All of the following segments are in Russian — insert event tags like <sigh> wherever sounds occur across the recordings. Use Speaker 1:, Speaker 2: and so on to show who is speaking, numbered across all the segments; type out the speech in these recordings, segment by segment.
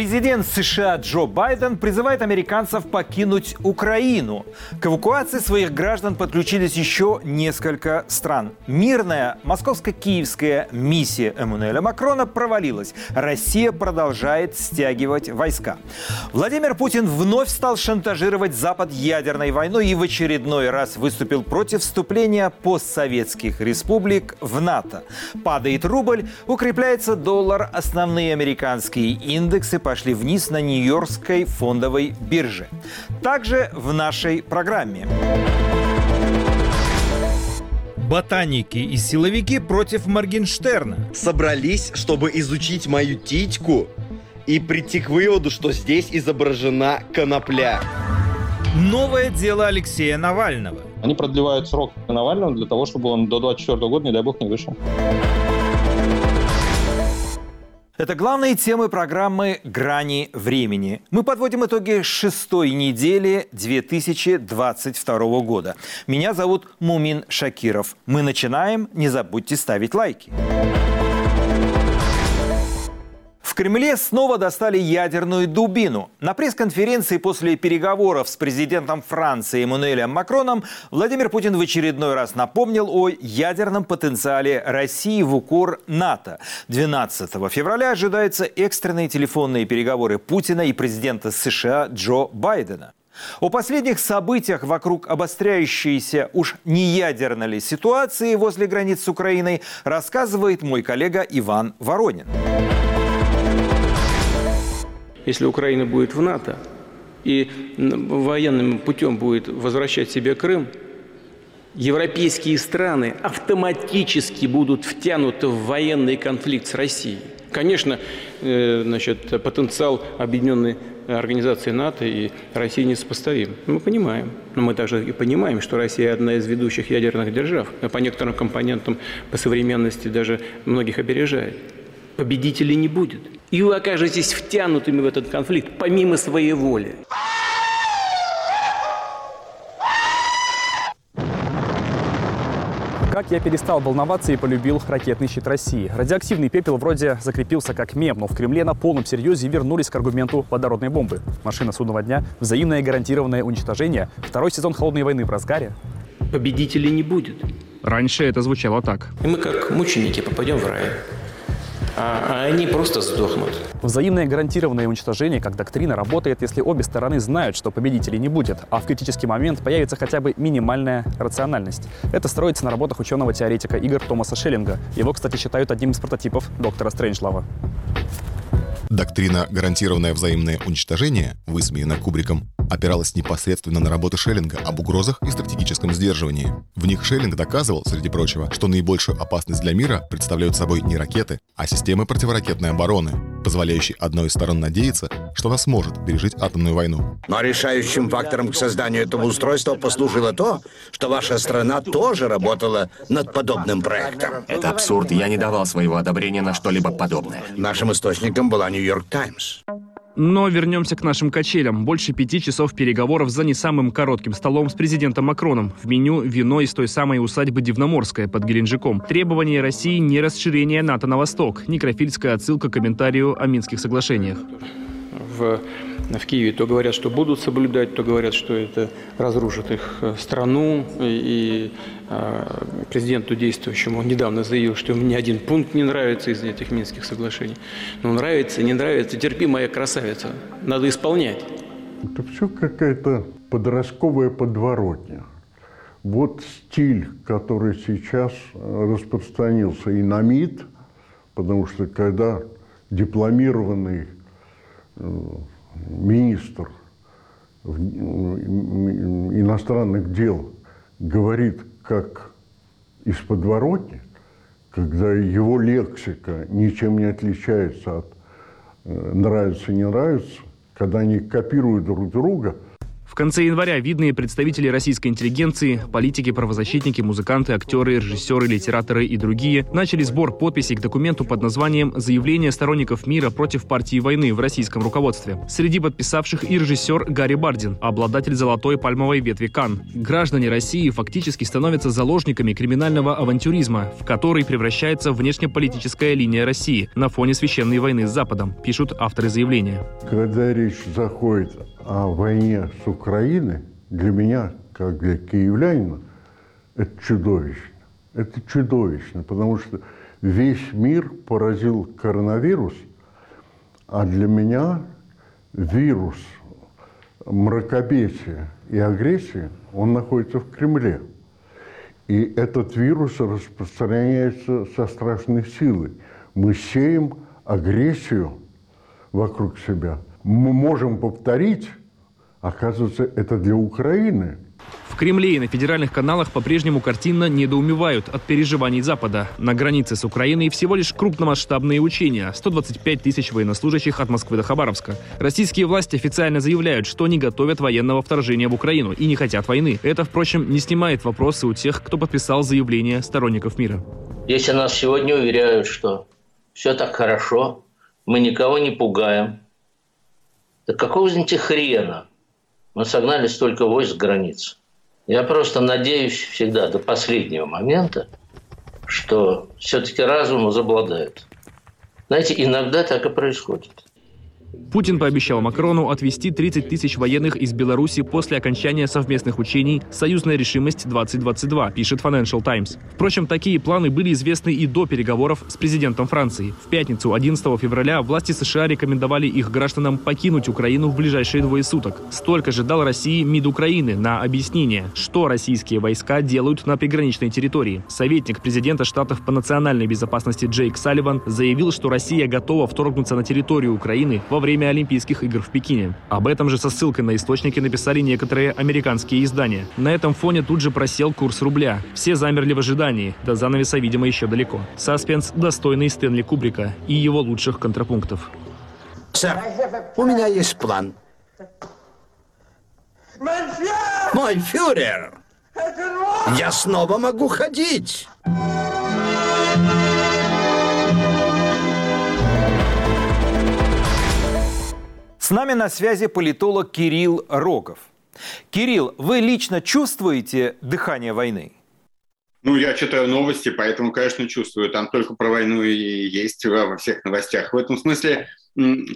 Speaker 1: Президент США Джо Байден призывает американцев покинуть Украину. К эвакуации своих граждан подключились еще несколько стран. Мирная московско-киевская миссия Эммануэля Макрона провалилась. Россия продолжает стягивать войска. Владимир Путин вновь стал шантажировать Запад ядерной войной и в очередной раз выступил против вступления постсоветских республик в НАТО. Падает рубль, укрепляется доллар, основные американские индексы пошли вниз на Нью-Йоркской фондовой бирже. Также в нашей программе. Ботаники и силовики против Моргенштерна.
Speaker 2: Собрались, чтобы изучить мою титьку и прийти к выводу, что здесь изображена конопля.
Speaker 1: Новое дело Алексея Навального.
Speaker 3: Они продлевают срок Навального для того, чтобы он до 24 года, не дай бог, не вышел.
Speaker 1: Это главные темы программы «Грани времени». Мы подводим итоги шестой недели 2022 года. Меня зовут Мумин Шакиров. Мы начинаем. Не забудьте ставить лайки. В Кремле снова достали ядерную дубину. На пресс-конференции после переговоров с президентом Франции Эммануэлем Макроном Владимир Путин в очередной раз напомнил о ядерном потенциале России в укор НАТО. 12 февраля ожидаются экстренные телефонные переговоры Путина и президента США Джо Байдена. О последних событиях вокруг обостряющейся уж не ядерной ли ситуации возле границ с Украиной рассказывает мой коллега Иван Воронин.
Speaker 4: Если Украина будет в НАТО и военным путем будет возвращать себе Крым, европейские страны автоматически будут втянуты в военный конфликт с Россией. Конечно, э, значит, потенциал объединенной организации НАТО и России несопоставим. Мы понимаем. Но мы также и понимаем, что Россия одна из ведущих ядерных держав. По некоторым компонентам по современности даже многих опережает победителей не будет. И вы окажетесь втянутыми в этот конфликт помимо своей воли.
Speaker 5: Как я перестал волноваться и полюбил ракетный щит России. Радиоактивный пепел вроде закрепился как мем, но в Кремле на полном серьезе вернулись к аргументу водородной бомбы. Машина судного дня, взаимное гарантированное уничтожение, второй сезон холодной войны в разгаре.
Speaker 4: Победителей не будет.
Speaker 5: Раньше это звучало так.
Speaker 4: И мы как мученики попадем в рай а они просто сдохнут.
Speaker 5: Взаимное гарантированное уничтожение как доктрина работает, если обе стороны знают, что победителей не будет, а в критический момент появится хотя бы минимальная рациональность. Это строится на работах ученого-теоретика Игоря Томаса Шеллинга. Его, кстати, считают одним из прототипов доктора Стрэнджлава.
Speaker 6: Доктрина «гарантированное взаимное уничтожение», высмеяна Кубриком, опиралась непосредственно на работы Шеллинга об угрозах и стратегическом сдерживании. В них Шеллинг доказывал, среди прочего, что наибольшую опасность для мира представляют собой не ракеты, а системы противоракетной обороны, позволяющие одной из сторон надеяться, что она сможет пережить атомную войну.
Speaker 7: Но решающим фактором к созданию этого устройства послужило то, что ваша страна тоже работала над подобным проектом.
Speaker 8: Это абсурд. Я не давал своего одобрения на что-либо подобное.
Speaker 7: Нашим источником была Нью-Йорк Таймс.
Speaker 5: Но вернемся к нашим качелям. Больше пяти часов переговоров за не самым коротким столом с президентом Макроном. В меню вино из той самой усадьбы Дивноморская под Геленджиком. Требования России не расширение НАТО на восток. Некрофильская отсылка к комментарию о Минских соглашениях.
Speaker 4: В в Киеве, то говорят, что будут соблюдать, то говорят, что это разрушит их э, страну. И, э, президенту действующему недавно заявил, что ему ни один пункт не нравится из этих Минских соглашений. Но нравится, не нравится, терпи, моя красавица. Надо исполнять.
Speaker 9: Это все какая-то подростковая подворотня. Вот стиль, который сейчас распространился и на МИД, потому что когда дипломированный э, министр иностранных дел говорит как из подворотни, когда его лексика ничем не отличается от э, нравится, не нравится, когда они копируют друг друга.
Speaker 5: В конце января видные представители российской интеллигенции, политики, правозащитники, музыканты, актеры, режиссеры, литераторы и другие начали сбор подписей к документу под названием «Заявление сторонников мира против партии войны в российском руководстве». Среди подписавших и режиссер Гарри Бардин, обладатель золотой пальмовой ветви Кан. Граждане России фактически становятся заложниками криминального авантюризма, в который превращается внешнеполитическая линия России на фоне священной войны с Западом, пишут авторы заявления.
Speaker 9: Когда речь заходит о войне с Украиной, для меня, как для киевлянина, это чудовищно. Это чудовищно, потому что весь мир поразил коронавирус, а для меня вирус мракобесия и агрессии, он находится в Кремле. И этот вирус распространяется со страшной силой. Мы сеем агрессию вокруг себя. Мы можем повторить Оказывается, это для Украины.
Speaker 5: В Кремле и на федеральных каналах по-прежнему картинно недоумевают от переживаний Запада. На границе с Украиной всего лишь крупномасштабные учения. 125 тысяч военнослужащих от Москвы до Хабаровска. Российские власти официально заявляют, что не готовят военного вторжения в Украину и не хотят войны. Это, впрочем, не снимает вопросы у тех, кто подписал заявление сторонников мира.
Speaker 10: Если нас сегодня уверяют, что все так хорошо, мы никого не пугаем, так какого, извините, хрена мы согнали столько войск границ. Я просто надеюсь всегда до последнего момента, что все-таки разум возобладает. Знаете, иногда так и происходит.
Speaker 5: Путин пообещал Макрону отвести 30 тысяч военных из Беларуси после окончания совместных учений «Союзная решимость-2022», пишет Financial Times. Впрочем, такие планы были известны и до переговоров с президентом Франции. В пятницу, 11 февраля, власти США рекомендовали их гражданам покинуть Украину в ближайшие двое суток. Столько же дал России МИД Украины на объяснение, что российские войска делают на приграничной территории. Советник президента Штатов по национальной безопасности Джейк Салливан заявил, что Россия готова вторгнуться на территорию Украины во время Олимпийских игр в Пекине. Об этом же со ссылкой на источники написали некоторые американские издания. На этом фоне тут же просел курс рубля. Все замерли в ожидании. До занавеса, видимо, еще далеко. Саспенс достойный Стэнли Кубрика и его лучших контрапунктов.
Speaker 7: Сэр, у меня есть план. Мой фюрер! Я снова могу ходить!
Speaker 1: С нами на связи политолог Кирилл Рогов. Кирилл, вы лично чувствуете дыхание войны?
Speaker 11: Ну, я читаю новости, поэтому, конечно, чувствую. Там только про войну и есть во всех новостях. В этом смысле,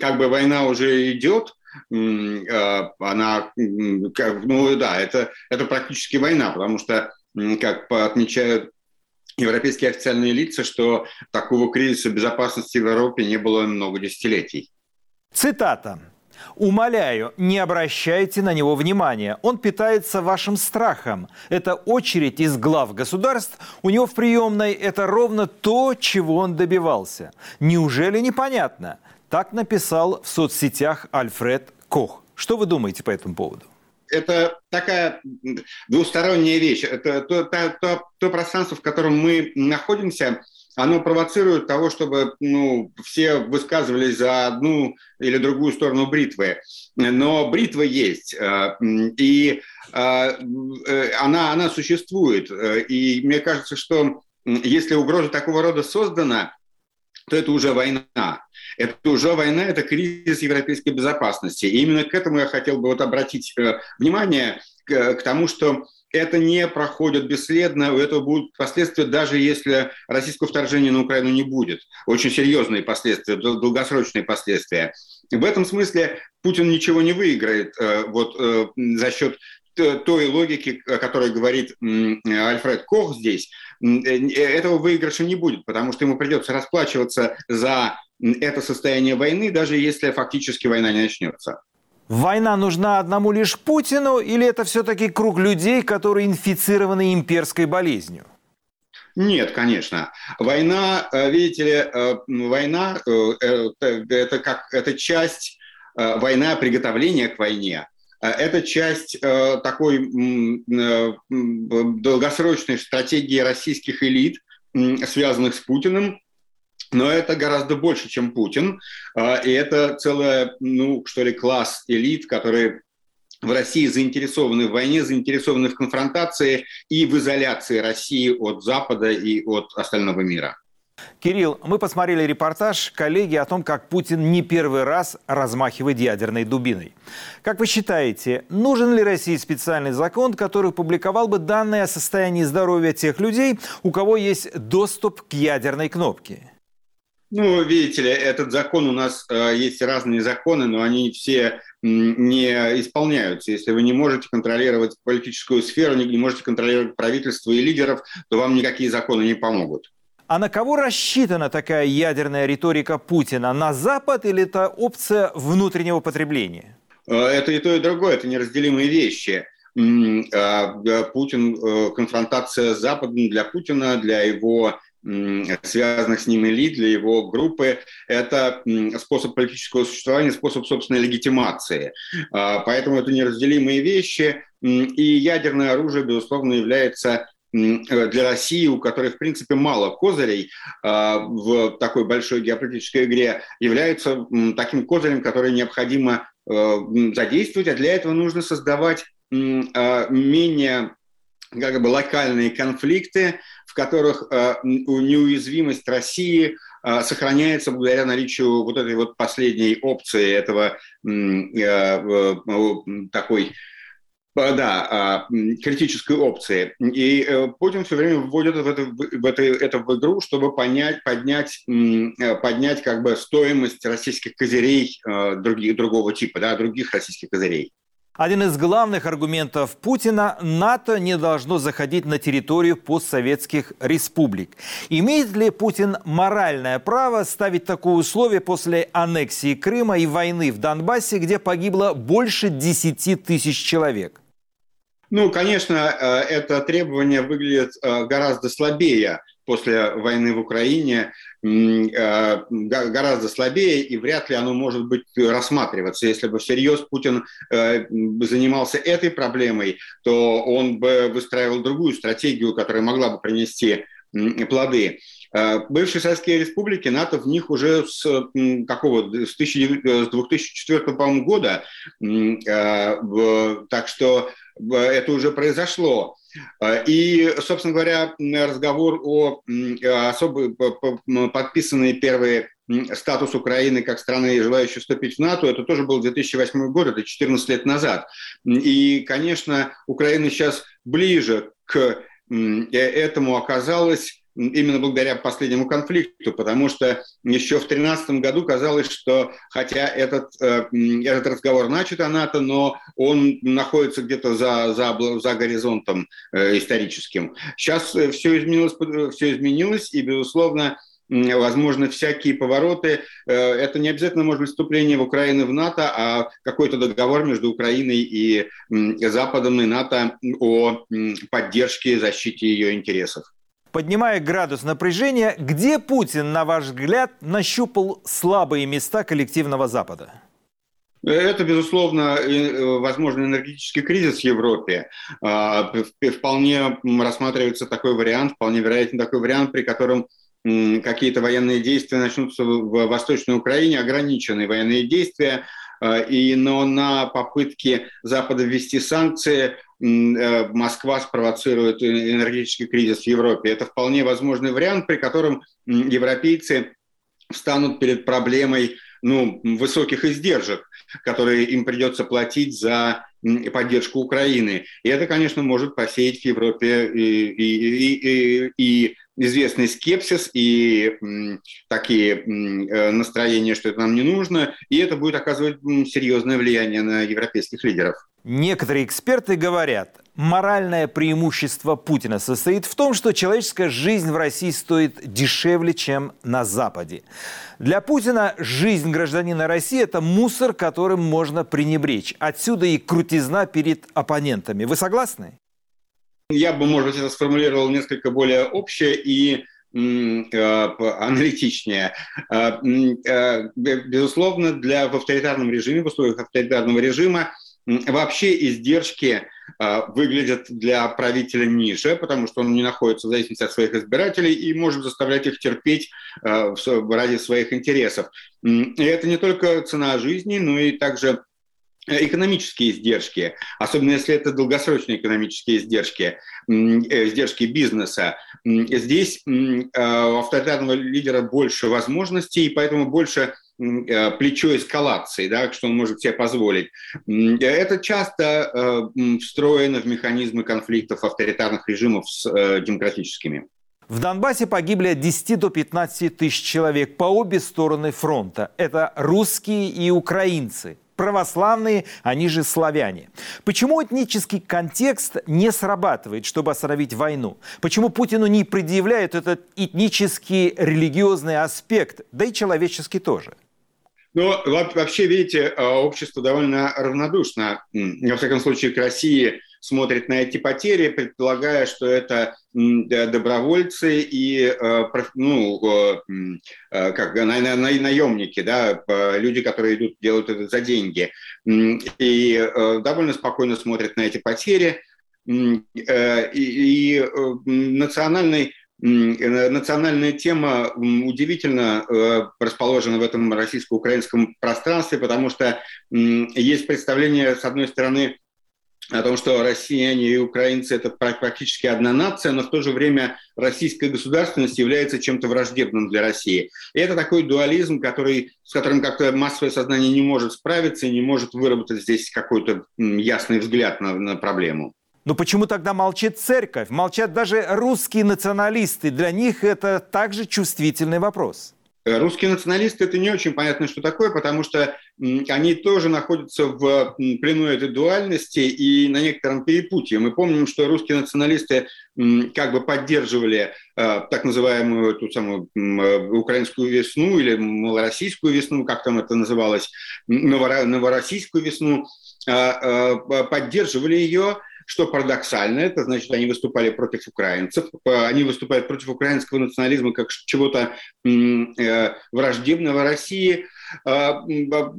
Speaker 11: как бы война уже идет, а, она, ну да, это, это практически война, потому что, как отмечают европейские официальные лица, что такого кризиса безопасности в Европе не было много десятилетий.
Speaker 1: Цитата. Умоляю, не обращайте на него внимания. Он питается вашим страхом. Это очередь из глав государств. У него в приемной это ровно то, чего он добивался. Неужели непонятно? Так написал в соцсетях Альфред Кох. Что вы думаете по этому поводу?
Speaker 11: это такая двусторонняя вещь. Это то, то, то, то пространство, в котором мы находимся, оно провоцирует того, чтобы ну, все высказывались за одну или другую сторону бритвы. Но бритва есть, э, и э, э, она, она существует. И мне кажется, что если угроза такого рода создана, то это уже война. Это уже война, это кризис европейской безопасности. И именно к этому я хотел бы вот обратить внимание, к, к тому, что это не проходит бесследно, у этого будут последствия, даже если российского вторжения на Украину не будет. Очень серьезные последствия, долгосрочные последствия. В этом смысле Путин ничего не выиграет э, вот, э, за счет той логики, о которой говорит Альфред Кох здесь, э, этого выигрыша не будет, потому что ему придется расплачиваться за это состояние войны, даже если фактически война не начнется.
Speaker 1: Война нужна одному лишь Путину или это все-таки круг людей, которые инфицированы имперской болезнью?
Speaker 11: Нет, конечно. Война, э, видите ли, э, война э, это как это часть война приготовления к войне. Это часть такой долгосрочной стратегии российских элит, связанных с Путиным, но это гораздо больше, чем Путин. А, и это целая, ну, что ли, класс элит, которые в России заинтересованы в войне, заинтересованы в конфронтации и в изоляции России от Запада и от остального мира.
Speaker 1: Кирилл, мы посмотрели репортаж коллеги о том, как Путин не первый раз размахивает ядерной дубиной. Как вы считаете, нужен ли России специальный закон, который публиковал бы данные о состоянии здоровья тех людей, у кого есть доступ к ядерной кнопке?
Speaker 11: Ну, видите ли, этот закон у нас э, есть разные законы, но они все не исполняются. Если вы не можете контролировать политическую сферу, не можете контролировать правительство и лидеров, то вам никакие законы не помогут.
Speaker 1: А на кого рассчитана такая ядерная риторика Путина? На Запад или это опция внутреннего потребления?
Speaker 11: Э, это и то, и другое, это неразделимые вещи. А, Путин, э, конфронтация с Западом для Путина, для его связанных с ним элит, для его группы, это способ политического существования, способ собственной легитимации. А, поэтому это неразделимые вещи. И ядерное оружие, безусловно, является Э, для России, у которой, в принципе, мало козырей а, в такой большой геополитической игре, является таким козырем, который необходимо э, задействовать, а для этого нужно создавать а, менее как бы локальные конфликты, в которых э, неуязвимость России сохраняется благодаря наличию вот этой вот последней опции этого такой да, а, критической опции. И э, Путин все время вводит в это, в это, это в игру, чтобы понять, поднять, э, поднять как бы стоимость российских козырей э, других, другого типа, да, других российских козырей.
Speaker 1: Один из главных аргументов Путина – НАТО не должно заходить на территорию постсоветских республик. Имеет ли Путин моральное право ставить такое условие после аннексии Крыма и войны в Донбассе, где погибло больше 10 тысяч человек?
Speaker 11: Ну, конечно, э, это требование выглядит э, гораздо слабее после войны в Украине, гораздо слабее, и вряд ли оно может быть рассматриваться. Если бы всерьез Путин занимался этой проблемой, то он бы выстраивал другую стратегию, которая могла бы принести плоды. Бывшие советские республики, НАТО в них уже с какого, с, 2004 года, так что это уже произошло. А, и, собственно говоря, разговор о особо подписанный первый статус Украины как страны, желающей вступить в НАТО, это тоже был 2008 год, это 14 лет назад. И, конечно, Украина сейчас ближе к этому оказалась именно благодаря последнему конфликту, потому что еще в 2013 году казалось, что хотя этот, э, этот разговор начат о НАТО, но он находится где-то за, за, за горизонтом э, историческим. Сейчас э, все изменилось, все изменилось, и, безусловно, возможно, всякие повороты. Это не обязательно может быть вступление в Украину в НАТО, а какой-то договор между Украиной и Западом и НАТО о поддержке и защите ее интересов.
Speaker 1: Поднимая градус напряжения, где Путин, на ваш взгляд, нащупал слабые места коллективного Запада?
Speaker 11: Это, безусловно, э, возможно, энергетический кризис в Европе. А, вполне рассматривается такой вариант, вполне вероятен такой вариант, при котором какие-то военные действия начнутся в Восточной Украине, ограниченные военные действия, а, и, но на попытки Запада ввести санкции Москва спровоцирует энергетический кризис в Европе. Это вполне возможный вариант, при котором европейцы встанут перед проблемой ну, высоких издержек, которые им придется платить за поддержку Украины. И это, конечно, может посеять в Европе и, и, и, и известный скепсис и такие э, настроения, что это нам не нужно, и это будет оказывать серьезное влияние на европейских лидеров.
Speaker 1: Некоторые эксперты говорят, моральное преимущество Путина состоит в том, что человеческая жизнь в России стоит дешевле, чем на Западе. Для Путина жизнь гражданина России – это мусор, которым можно пренебречь. Отсюда и крутизна перед оппонентами. Вы согласны?
Speaker 11: Я бы, может быть, это сформулировал несколько более общее и э, аналитичнее. Э, э, безусловно, для, в авторитарном режиме, в условиях авторитарного режима вообще издержки выглядят для правителя ниже, потому что он не находится в зависимости от своих избирателей и может заставлять их терпеть ради своих интересов. И это не только цена жизни, но и также экономические издержки, особенно если это долгосрочные экономические издержки, издержки бизнеса. Здесь у авторитарного лидера больше возможностей, и поэтому больше плечо эскалации, да, что он может себе позволить. Это часто встроено в механизмы конфликтов авторитарных режимов с демократическими.
Speaker 1: В Донбассе погибли от 10 до 15 тысяч человек по обе стороны фронта. Это русские и украинцы православные, они же славяне. Почему этнический контекст не срабатывает, чтобы остановить войну? Почему Путину не предъявляют этот этнический религиозный аспект, да и человеческий тоже?
Speaker 11: Ну, вообще, видите, а, общество довольно равнодушно, во всяком случае, к России смотрит на эти потери, предполагая, что это добровольцы и э, ну, э, э, как наемники, да, люди, которые идут, делают это за деньги. И довольно спокойно смотрят на эти потери. И национальный национальная тема удивительно расположена в этом российско-украинском пространстве, потому что есть представление, с одной стороны, о том, что россияне и украинцы – это практически одна нация, но в то же время российская государственность является чем-то враждебным для России. И это такой дуализм, который, с которым как-то массовое сознание не может справиться и не может выработать здесь какой-то ясный взгляд на, на проблему.
Speaker 1: Но почему тогда молчит церковь? Молчат даже русские националисты. Для них это также чувствительный вопрос.
Speaker 11: Э, русские националисты – это не очень понятно, что такое, потому что они тоже находятся в плену этой дуальности и на некотором перепутье. Мы помним, что русские националисты как бы поддерживали э, так называемую ту самую э, украинскую весну или малороссийскую весну, как там это называлось, новороссийскую весну, поддерживали ее – что парадоксально, это значит, они выступали против украинцев, они выступают против украинского национализма как чего-то э, враждебного России. А,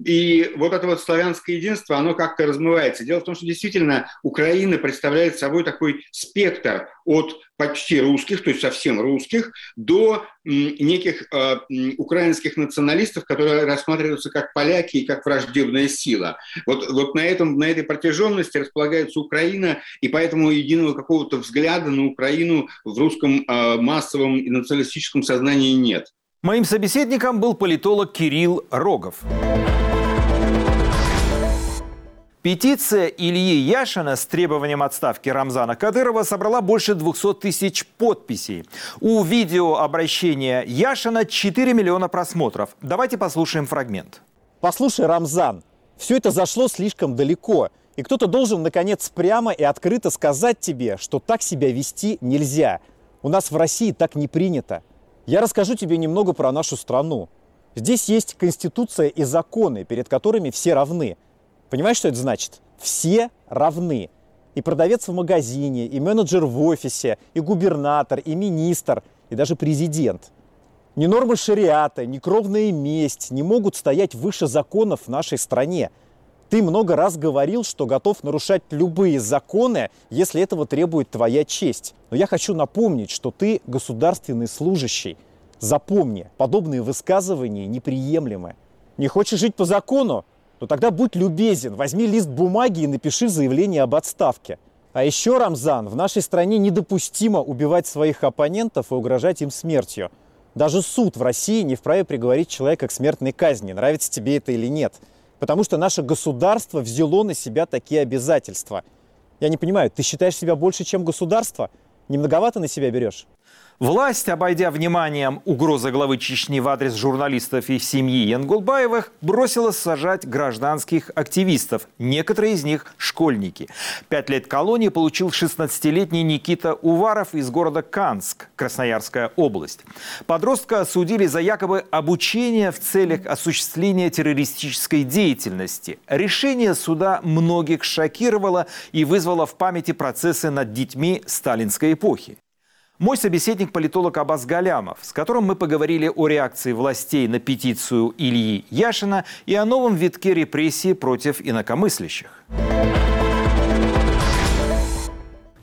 Speaker 11: и вот это вот славянское единство, оно как-то размывается. Дело в том, что действительно Украина представляет собой такой спектр от почти русских, то есть совсем русских, до неких э, украинских националистов, которые рассматриваются как поляки и как враждебная сила. Вот, вот на, этом, на этой протяженности располагается Украина, и поэтому единого какого-то взгляда на Украину в русском э, массовом и националистическом сознании нет.
Speaker 1: Моим собеседником был политолог Кирилл Рогов. Петиция Ильи Яшина с требованием отставки Рамзана Кадырова собрала больше 200 тысяч подписей. У видеообращения Яшина 4 миллиона просмотров. Давайте послушаем фрагмент.
Speaker 12: Послушай, Рамзан, все это зашло слишком далеко. И кто-то должен, наконец, прямо и открыто сказать тебе, что так себя вести нельзя. У нас в России так не принято. Я расскажу тебе немного про нашу страну. Здесь есть конституция и законы, перед которыми все равны. Понимаешь, что это значит? Все равны. И продавец в магазине, и менеджер в офисе, и губернатор, и министр, и даже президент. Ни нормы шариата, ни кровная месть не могут стоять выше законов в нашей стране. Ты много раз говорил, что готов нарушать любые законы, если этого требует твоя честь. Но я хочу напомнить, что ты государственный служащий. Запомни, подобные высказывания неприемлемы. Не хочешь жить по закону? То тогда будь любезен, возьми лист бумаги и напиши заявление об отставке. А еще, Рамзан, в нашей стране недопустимо убивать своих оппонентов и угрожать им смертью. Даже суд в России не вправе приговорить человека к смертной казни, нравится тебе это или нет – Потому что наше государство взяло на себя такие обязательства. Я не понимаю, ты считаешь себя больше, чем государство? Не многовато на себя берешь?
Speaker 1: Власть, обойдя вниманием угрозы главы Чечни в адрес журналистов и семьи Янгулбаевых, бросила сажать гражданских активистов. Некоторые из них – школьники. Пять лет колонии получил 16-летний Никита Уваров из города Канск, Красноярская область. Подростка осудили за якобы обучение в целях осуществления террористической деятельности. Решение суда многих шокировало и вызвало в памяти процессы над детьми сталинской эпохи. Мой собеседник – политолог Абаз Галямов, с которым мы поговорили о реакции властей на петицию Ильи Яшина и о новом витке репрессий против инакомыслящих.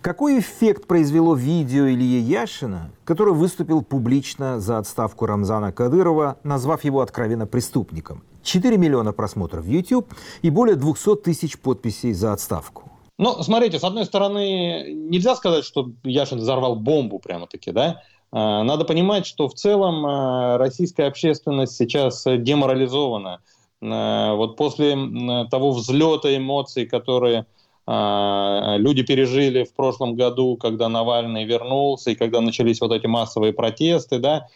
Speaker 1: Какой эффект произвело видео Ильи Яшина, который выступил публично за отставку Рамзана Кадырова, назвав его откровенно преступником? 4 миллиона просмотров в YouTube и более 200 тысяч подписей за отставку.
Speaker 3: Ну, смотрите, с одной стороны, нельзя сказать, что Яшин взорвал бомбу прямо-таки, да? А, надо понимать, что в целом а, российская общественность сейчас деморализована. А, вот после того взлета эмоций, которые люди пережили в прошлом году, когда Навальный вернулся и когда начались вот эти массовые протесты, да,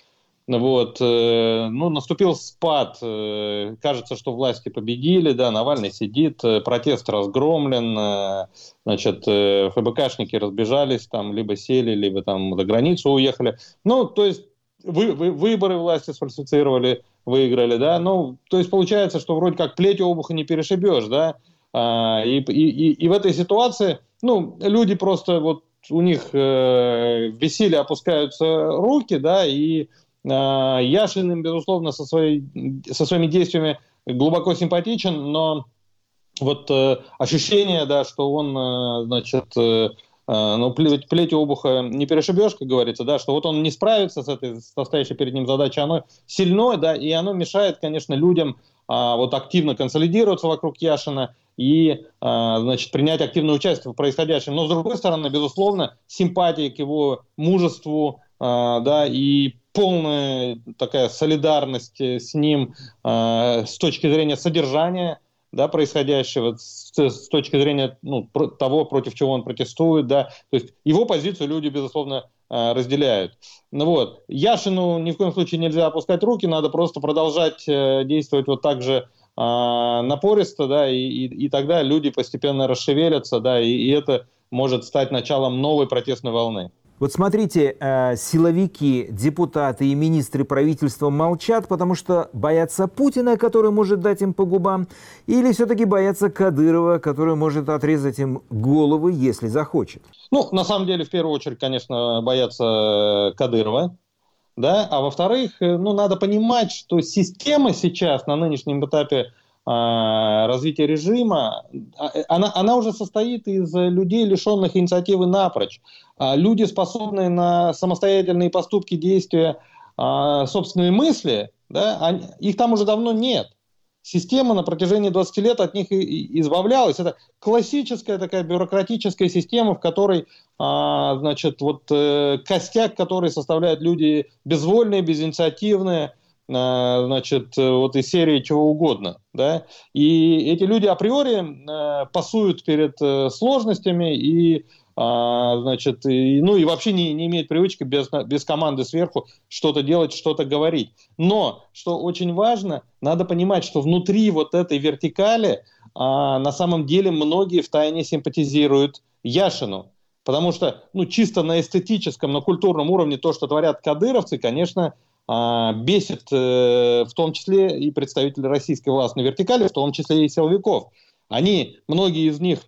Speaker 3: вот, э, ну, наступил спад. Э, кажется, что власти победили, да, Навальный сидит, э, протест разгромлен, значит, ФБКшники разбежались, там, либо сели, либо там за границу уехали. Ну, то есть вы, вы, выборы власти сфальсифицировали, выиграли, да, ну, то есть получается, что вроде как плетью обуха не перешибешь, да, а, и, и, и в этой ситуации, ну, люди просто вот у них э, в бессилии опускаются руки, да, и Э, Яшин им, безусловно, со, своей, со своими действиями глубоко симпатичен, но вот э, ощущение, да, что он, э, значит, э, ну, плеть, плетью обуха не перешибешь, как говорится, да, что вот он не справится с этой состоящей перед ним задачей, оно сильное, да, и оно мешает, конечно, людям а, вот активно консолидироваться вокруг Яшина и, а, значит, принять активное участие в происходящем. Но, с другой стороны, безусловно, симпатия к его мужеству, а, да, и полная такая солидарность э, с ним э, с точки зрения содержания да, происходящего, с, с точки зрения ну, про, того, против чего он протестует. Да. То есть его позицию люди, безусловно, э, разделяют. Ну, вот. Яшину ни в коем случае нельзя опускать руки, надо просто продолжать э, действовать вот так же э, напористо, да, и, и, и тогда люди постепенно расшевелятся, да, и, и это может стать началом новой протестной волны.
Speaker 1: Вот смотрите, э, силовики, депутаты и министры правительства молчат, потому что боятся Путина, который может дать им по губам, или все-таки боятся Кадырова, который может отрезать им головы, если захочет?
Speaker 3: Ну, на самом деле, в первую очередь, конечно, боятся Кадырова, да, а во-вторых, э, ну, надо понимать, что система сейчас на нынешнем этапе развития режима, а, э, она, она уже состоит из людей, лишенных инициативы напрочь. А, люди, способные на самостоятельные поступки, действия, собственные мысли, да, они, их там уже давно нет. Система на протяжении 20 лет от них избавлялась. Это классическая такая бюрократическая система, в которой значит, вот, э, костяк, который составляют люди безвольные, безинициативные, значит, вот из серии чего угодно, да, и эти люди априори э, пасуют перед э, сложностями и а, значит, и, ну и вообще не, не имеют привычки без, без команды сверху что-то делать, что-то говорить. Но, что очень важно, надо понимать, что внутри вот этой вертикали а, на самом деле многие втайне симпатизируют Яшину. Потому что, ну, чисто на эстетическом, на культурном уровне то, что творят кадыровцы, конечно, а, бесит э, в том числе и представители российской властной вертикали, в том числе и силовиков. Они, многие из них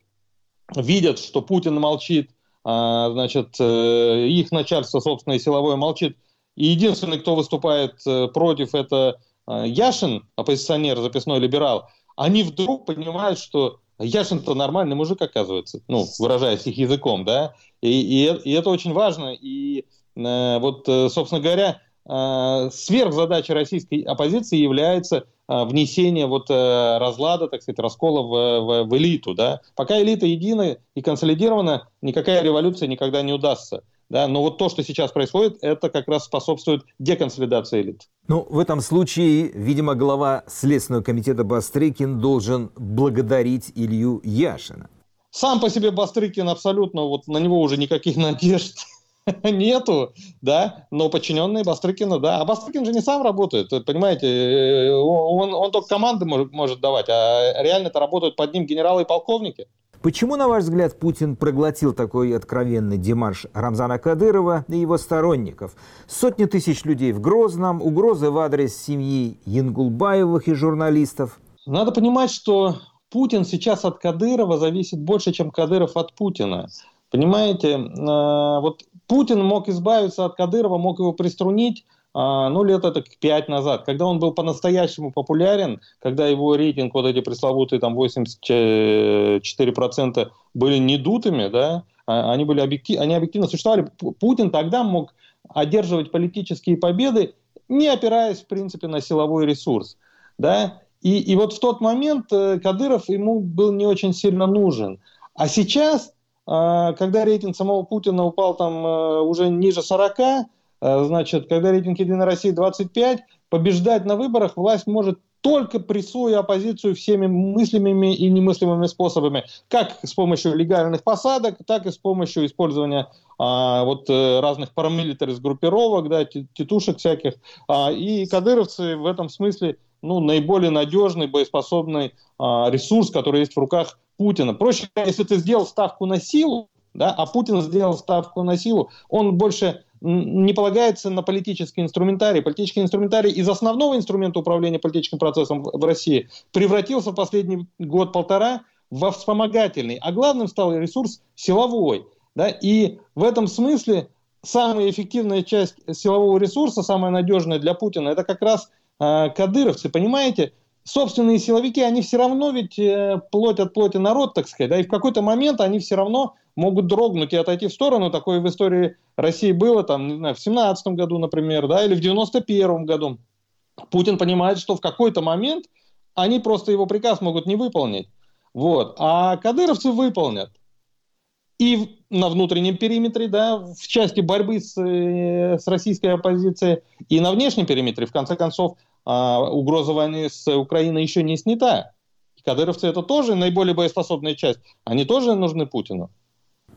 Speaker 3: видят, что Путин молчит, а, значит, э, их начальство, собственно, и силовое молчит. И единственный, кто выступает э, против, это Яшин, оппозиционер, записной либерал. Они вдруг понимают, что Яшин-то нормальный мужик, оказывается, ну, выражаясь их языком, да, и, и, и это очень важно. И э, вот, собственно говоря, сверхзадача российской оппозиции является э, внесение вот э, разлада, так сказать, раскола в, в, в элиту. Да? Пока элита едина и консолидирована, никакая революция никогда не удастся. Да, но вот то, что сейчас происходит, это как раз способствует деконсолидации элит.
Speaker 1: Ну, в этом случае, видимо, глава Следственного комитета Бастрыкин должен благодарить Илью Яшина.
Speaker 3: Сам по себе Бастрыкин абсолютно, вот на него уже никаких надежд <laughs> <laughs> нету, да, но подчиненные Бастрыкина, да. А Бастрыкин же не сам работает, понимаете, э, он, он только команды может, может давать, а реально это работают под ним генералы и полковники.
Speaker 1: Почему, на ваш взгляд, Путин проглотил такой откровенный демарш Рамзана Кадырова и его сторонников? Сотни тысяч людей в Грозном, угрозы в адрес семьи Янгулбаевых и журналистов.
Speaker 3: Надо понимать, что Путин сейчас от Кадырова зависит больше, чем Кадыров от Путина. Понимаете, э, вот Путин мог избавиться от Кадырова, мог его приструнить, а, ну, лет это пять назад, когда он был по-настоящему популярен, когда его рейтинг, вот эти пресловутые там 84% были недутыми, да, а, они были объектив, они объективно существовали. Путин тогда мог одерживать политические победы, не опираясь, в принципе, на силовой ресурс. Да? И, и вот в тот момент э, Кадыров ему был не очень сильно нужен. А сейчас, когда рейтинг самого Путина упал там э, уже ниже 40, э, значит, когда рейтинг Единой России 25, побеждать на выборах власть может только прессуя оппозицию всеми мыслимыми и немыслимыми способами, как с помощью легальных посадок, так и с помощью использования а, вот э, разных парамилитарных группировок, да, тетушек всяких. А, и кадыровцы в этом смысле ну, наиболее надежный, боеспособный а, ресурс, который есть в руках Путина. Проще, если ты сделал ставку на силу, да, а Путин сделал ставку на силу, он больше не полагается на политический инструментарий. Политический инструментарий из основного инструмента управления политическим процессом в России превратился в последний год-полтора во вспомогательный, а главным стал ресурс силовой. Да? И в этом смысле самая эффективная часть силового ресурса, самая надежная для Путина, это как раз кадыровцы, понимаете? Собственные силовики, они все равно ведь э, плоть от плоти народ, так сказать, да, и в какой-то момент они все равно могут дрогнуть и отойти в сторону. Такое в истории России было там, не знаю, в 17 году, например, да, или в 91 году. Путин понимает, что в какой-то момент они просто его приказ могут не выполнить. Вот. А кадыровцы выполнят. И на внутреннем периметре, да, в части борьбы с, э, с российской оппозицией, и на внешнем периметре, в конце концов, а, угроза войны с Украиной еще не снята. Кадыровцы это тоже наиболее боеспособная часть. Они тоже нужны Путину.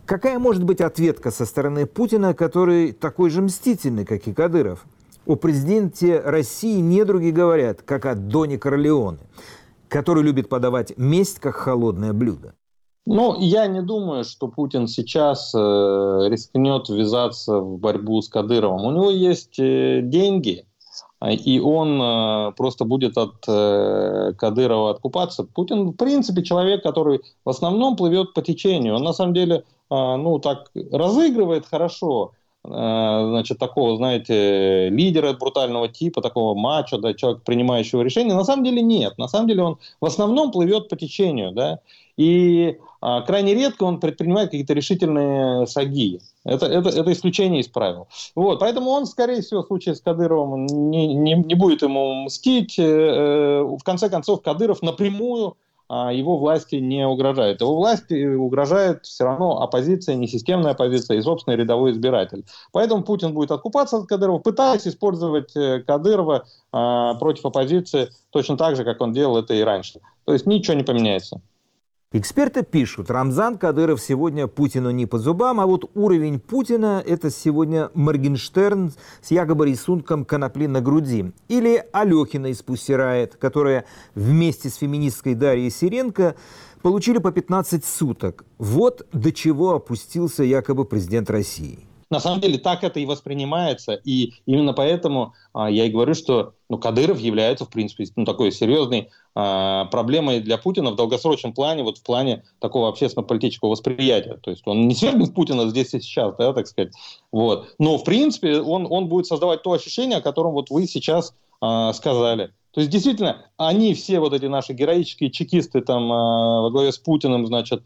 Speaker 1: Какая может быть ответка со стороны Путина, который такой же мстительный, как и Кадыров? О президенте России недруги говорят, как о Доне Корлеоне, который любит подавать месть как холодное блюдо.
Speaker 3: Ну, я не думаю, что Путин сейчас э, рискнет ввязаться в борьбу с Кадыровым. У него есть э, деньги, и он э, просто будет от э, Кадырова откупаться. Путин, в принципе, человек, который в основном плывет по течению. Он на самом деле а, ну, так разыгрывает хорошо, а, значит, такого, знаете, лидера брутального типа, такого мачо, да, человека, принимающего решения. На самом деле нет. На самом деле он в основном плывет по течению, да, и а, крайне редко он предпринимает какие-то решительные шаги. Это, это, это исключение из правил. Вот, поэтому он, скорее всего, в случае с Кадыровым не, не, не будет ему мстить. Э, э, в конце концов, Кадыров напрямую а его власти не угрожает. Его власти угрожает все равно оппозиция, несистемная оппозиция и собственный рядовой избиратель. Поэтому Путин будет откупаться от Кадырова, пытаясь использовать э, Кадырова а, против оппозиции точно так же, как он делал это и раньше. То есть ничего не поменяется.
Speaker 1: Эксперты пишут, Рамзан Кадыров сегодня Путину не по зубам, а вот уровень Путина – это сегодня Моргенштерн с якобы рисунком конопли на груди. Или Алехина из Пуссирает, которая вместе с феминисткой Дарьей Сиренко получили по 15 суток. Вот до чего опустился якобы президент России.
Speaker 3: На самом деле так это и воспринимается, и именно поэтому а, я и говорю, что ну, Кадыров является, в принципе, ну, такой серьезной а, проблемой для Путина в долгосрочном плане, вот в плане такого общественно-политического восприятия. То есть он не свергнет Путина здесь и сейчас, да, так сказать. Вот. Но, в принципе, он, он будет создавать то ощущение, о котором вот вы сейчас а, сказали. То есть, действительно, они все вот эти наши героические чекисты там а, во главе с Путиным, значит,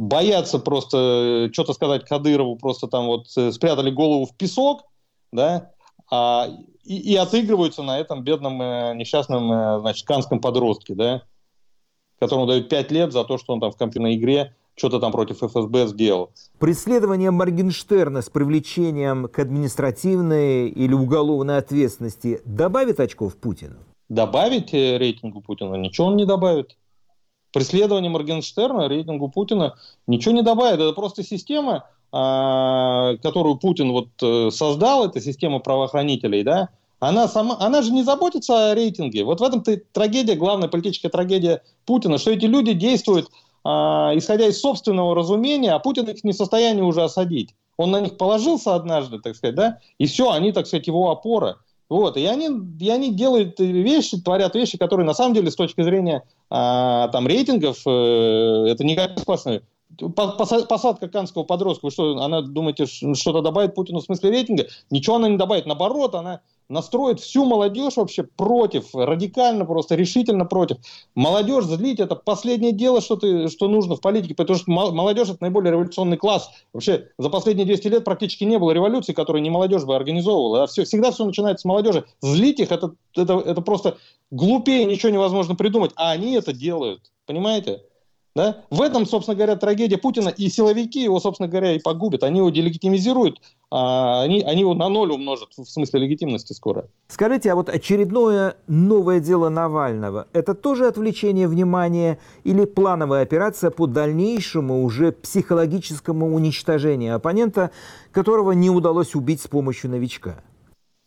Speaker 3: боятся просто э, что-то сказать Кадырову, просто там вот э, спрятали голову в песок, да, а, и, и отыгрываются на этом бедном э, несчастном, э, значит, канском подростке, да, которому дают 5 лет за то, что он там в компьютерной игре что-то там против ФСБ сделал.
Speaker 1: Преследование Моргенштерна с привлечением к административной или уголовной ответственности добавит очков Путину?
Speaker 3: Добавить э, рейтингу Путина? Ничего он не добавит преследование Моргенштерна рейтингу Путина ничего не добавит. Это просто система, а, которую Путин вот э, создал, это система правоохранителей, да, она, сама, она же не заботится о рейтинге. Вот в этом -то трагедия, главная политическая трагедия Путина, что эти люди действуют, а, исходя из собственного разумения, а Путин их не в состоянии уже осадить. Он на них положился однажды, так сказать, да, и все, они, так сказать, его опора. Вот, и они, и они делают вещи, творят вещи, которые на самом деле с точки зрения а, там рейтингов, э, это не классно. Посадка канского подростка, вы что, она, думаете, что-то добавит Путину в смысле рейтинга? Ничего она не добавит, наоборот, она настроит всю молодежь вообще против, радикально просто, решительно против. Молодежь злить – это последнее дело, что, ты, что нужно в политике, потому что молодежь – это наиболее революционный класс. Вообще за последние 200 лет практически не было революции, которую не молодежь бы организовывала. А все, всегда все начинается с молодежи. Злить их это, – это, это просто глупее ничего невозможно придумать, а они это делают. Понимаете? Да? В этом, собственно говоря, трагедия Путина, и силовики его, собственно говоря, и погубят. Они его делегитимизируют, а они, они его на ноль умножат, в смысле легитимности скоро.
Speaker 1: Скажите, а вот очередное новое дело Навального, это тоже отвлечение внимания или плановая операция по дальнейшему уже психологическому уничтожению оппонента, которого не удалось убить с помощью новичка?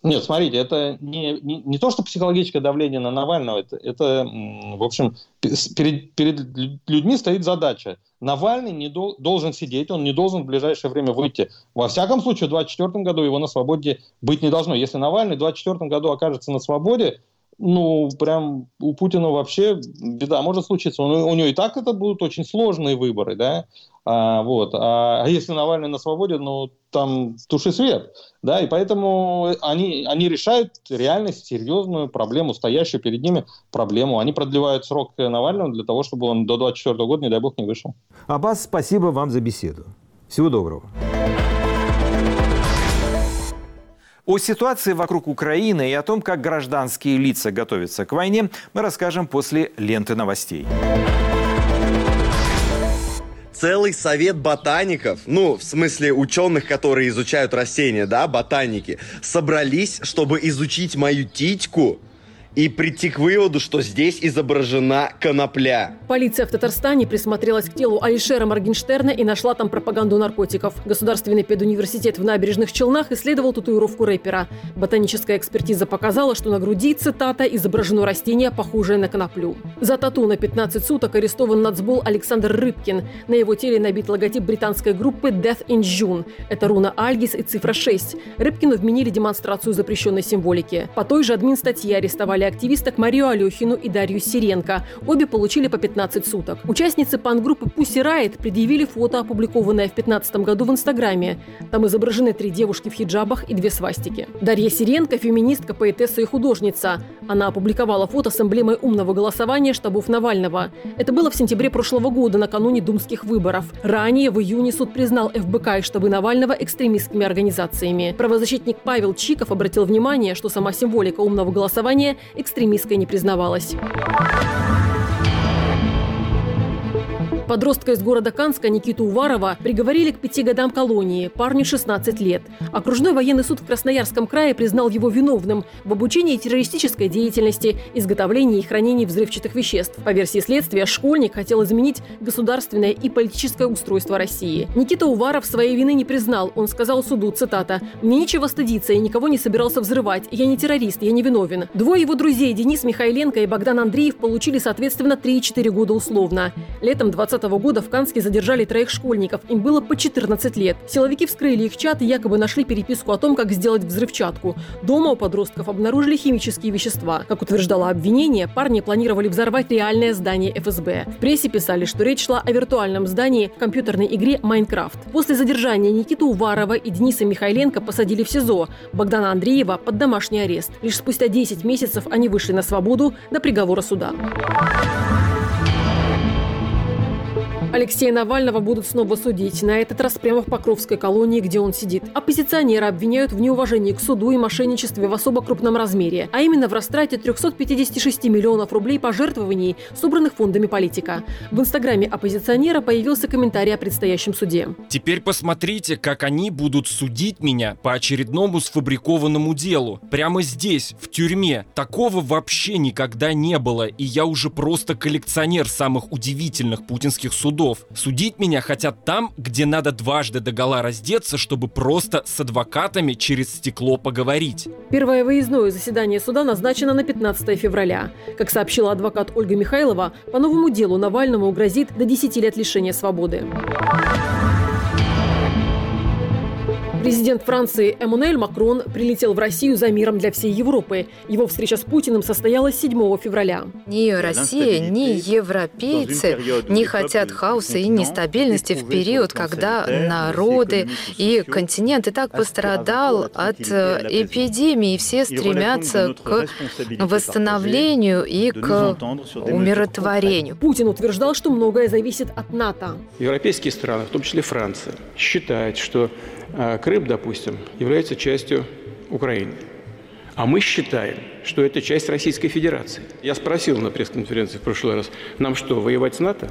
Speaker 3: Нет, смотрите, это не, не, не то, что психологическое давление на Навального, это, это в общем, перед, перед людьми стоит задача. Навальный не дол, должен сидеть, он не должен в ближайшее время выйти. Во всяком случае, в 2024 году его на свободе быть не должно. Если Навальный в 2024 году окажется на свободе, ну, прям у Путина вообще беда может случиться. Он, у него и так это будут очень сложные выборы, да, а, вот. А, а если Навальный на свободе, ну, там туши свет, да, и поэтому они, они решают реально серьезную проблему, стоящую перед ними проблему. Они продлевают срок Навального для того, чтобы он до 24 года, не дай бог, не вышел.
Speaker 1: Аббас, спасибо вам за беседу. Всего доброго. О ситуации вокруг Украины и о том, как гражданские лица готовятся к войне, мы расскажем после ленты новостей
Speaker 2: целый совет ботаников, ну, в смысле ученых, которые изучают растения, да, ботаники, собрались, чтобы изучить мою титьку и прийти к выводу, что здесь изображена конопля.
Speaker 13: Полиция в Татарстане присмотрелась к телу Алишера Моргенштерна и нашла там пропаганду наркотиков. Государственный педуниверситет в набережных Челнах исследовал татуировку рэпера. Ботаническая экспертиза показала, что на груди, цитата, изображено растение, похожее на коноплю. За тату на 15 суток арестован нацбол Александр Рыбкин. На его теле набит логотип британской группы Death in June. Это руна Альгис и цифра 6. Рыбкину вменили демонстрацию запрещенной символики. По той же админ статье арестовали арестовали активисток Марию Алехину и Дарью Сиренко. Обе получили по 15 суток. Участницы пан-группы Pussy Riot предъявили фото, опубликованное в 2015 году в Инстаграме. Там изображены три девушки в хиджабах и две свастики. Дарья Сиренко – феминистка, поэтесса и художница. Она опубликовала фото с эмблемой умного голосования штабов Навального. Это было в сентябре прошлого года, накануне думских выборов. Ранее, в июне, суд признал ФБК и штабы Навального экстремистскими организациями. Правозащитник Павел Чиков обратил внимание, что сама символика умного голосования экстремистской не признавалась. Подростка из города Канска Никиту Уварова приговорили к пяти годам колонии, парню 16 лет. Окружной военный суд в Красноярском крае признал его виновным в обучении террористической деятельности, изготовлении и хранении взрывчатых веществ. По версии следствия, школьник хотел изменить государственное и политическое устройство России. Никита Уваров своей вины не признал. Он сказал суду, цитата, «Мне нечего стыдиться, я никого не собирался взрывать. Я не террорист, я не виновен». Двое его друзей, Денис Михайленко и Богдан Андреев, получили, соответственно, 3 и 4 года условно. Летом 20 2020 года в Канске задержали троих школьников. Им было по 14 лет. Силовики вскрыли их чат и якобы нашли переписку о том, как сделать взрывчатку. Дома у подростков обнаружили химические вещества. Как утверждало обвинение, парни планировали взорвать реальное здание ФСБ. В прессе писали, что речь шла о виртуальном здании в компьютерной игре «Майнкрафт». После задержания Никиту Уварова и Дениса Михайленко посадили в СИЗО, Богдана Андреева под домашний арест. Лишь спустя 10 месяцев они вышли на свободу до приговора суда. Алексея Навального будут снова судить, на этот раз прямо в Покровской колонии, где он сидит. Оппозиционеры обвиняют в неуважении к суду и мошенничестве в особо крупном размере, а именно в растрате 356 миллионов рублей пожертвований, собранных фондами политика. В инстаграме оппозиционера появился комментарий о предстоящем суде.
Speaker 14: Теперь посмотрите, как они будут судить меня по очередному сфабрикованному делу. Прямо здесь, в тюрьме. Такого вообще никогда не было, и я уже просто коллекционер самых удивительных путинских судов судов. Судить меня хотят там, где надо дважды догола раздеться, чтобы просто с адвокатами через стекло поговорить.
Speaker 13: Первое выездное заседание суда назначено на 15 февраля. Как сообщила адвокат Ольга Михайлова, по новому делу Навальному грозит до 10 лет лишения свободы. Президент Франции Эммануэль Макрон прилетел в Россию за миром для всей Европы. Его встреча с Путиным состоялась 7 февраля.
Speaker 15: Ни Россия, ни европейцы не хотят хаоса и нестабильности в период, когда народы и континент и так пострадал от э, эпидемии. Все стремятся к восстановлению и к умиротворению.
Speaker 13: Путин утверждал, что многое зависит от НАТО.
Speaker 4: Европейские страны, в том числе Франция, считают, что Крым, допустим, является частью Украины. А мы считаем, что это часть Российской Федерации. Я спросил на пресс-конференции в прошлый раз, нам что, воевать с НАТО?